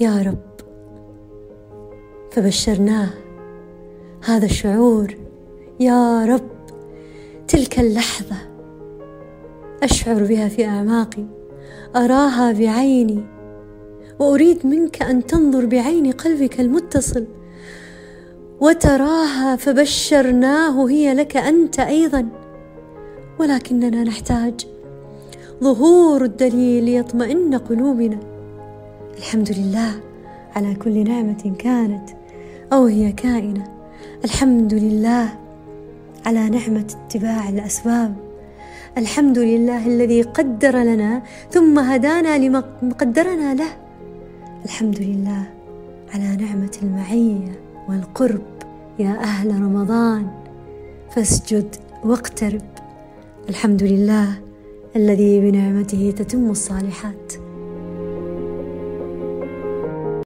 يا رب. فبشرناه هذا الشعور. يا رب تلك اللحظة أشعر بها في أعماقي أراها بعيني وأريد منك أن تنظر بعين قلبك المتصل وتراها فبشرناه هي لك أنت أيضا. ولكننا نحتاج ظهور الدليل ليطمئن قلوبنا. الحمد لله على كل نعمة كانت أو هي كائنة. الحمد لله على نعمة اتباع الأسباب. الحمد لله الذي قدر لنا ثم هدانا لما قدرنا له. الحمد لله على نعمة المعية والقرب يا أهل رمضان. فاسجد واقترب. الحمد لله الذي بنعمته تتم الصالحات.